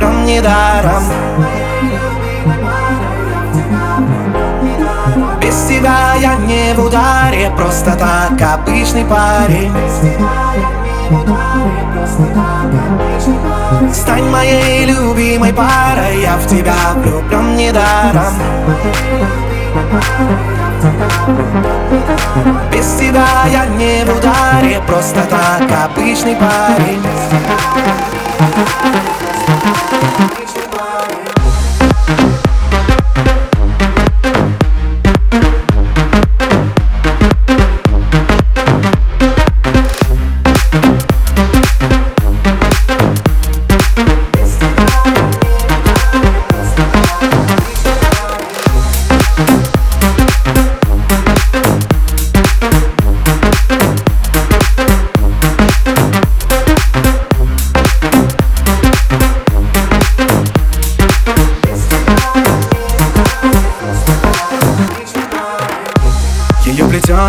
даром, не даром. Без тебя я не в ударе, просто так обычный парень. Стань моей любимой парой, я в тебя влюблен недаром без тебя я не в ударе, просто так обычный парень. Ее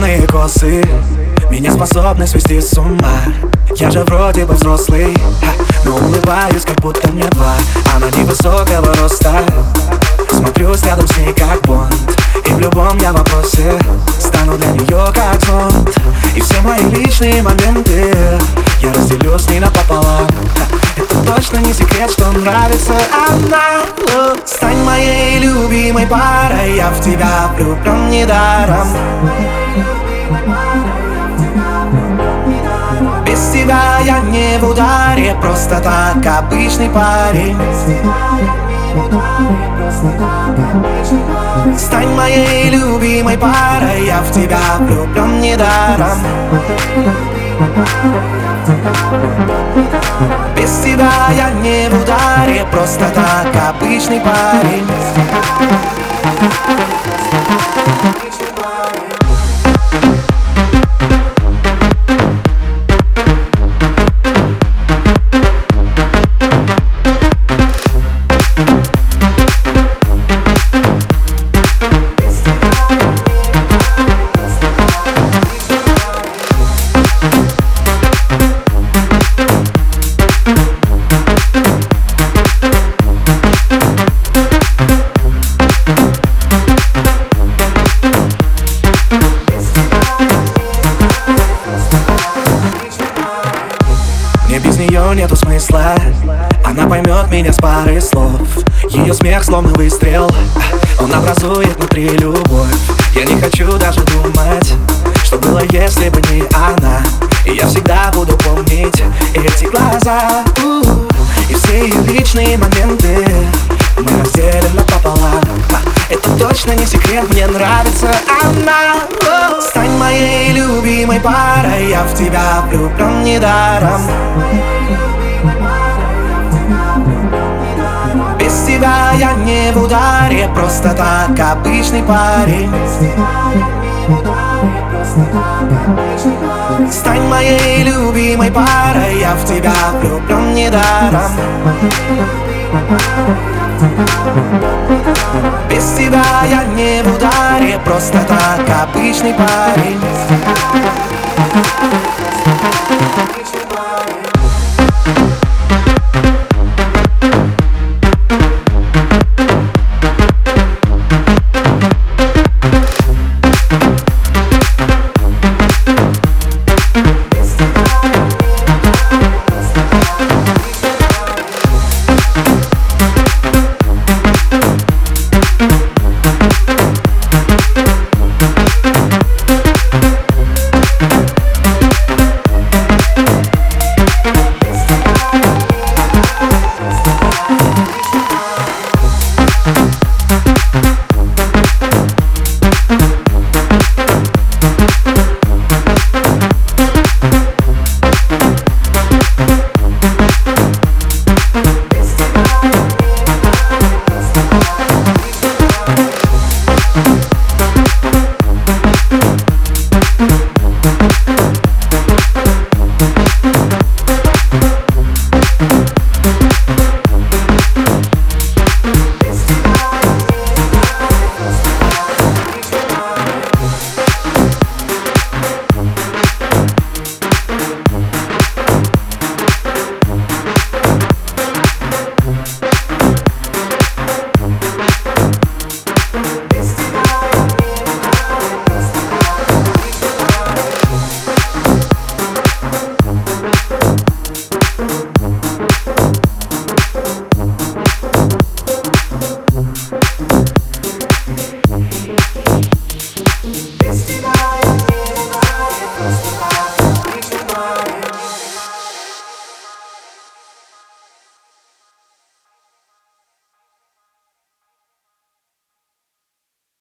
плетеные косы. Меня способны свести с ума. Я же вроде бы взрослый Но улыбаюсь, как будто мне два. Она невысокого роста. Смотрюсь рядом с ней, как Бонд. И в любом я вопросе Стану для нее как зонт И все мои личные моменты Я разделю с ней напополам. Это точно не секрет, что нравится она. Стань моей любимой парой Я в тебя влюблен недаром без тебя я не в ударе Просто так обычный парень. Стань моей любимой парой Я в тебя влюблен недаром без тебя я не в ударе Просто так обычный парень нее нету смысла. Она поймет меня с пары слов. Ее смех словно выстрел. Он образует внутри любовь. Я не хочу даже думать Что было, если бы не она. И я всегда буду помнить Эти глаза. И все ее личные моменты Мы разделим напополам. Это точно не секрет, мне нравится она. Стань моей любимой парой Я в тебя влюблен недаром в ударе Просто так обычный парень. Стань моей любимой парой Я в тебя влюблен недаром. Без тебя я не в ударе Просто так обычный парень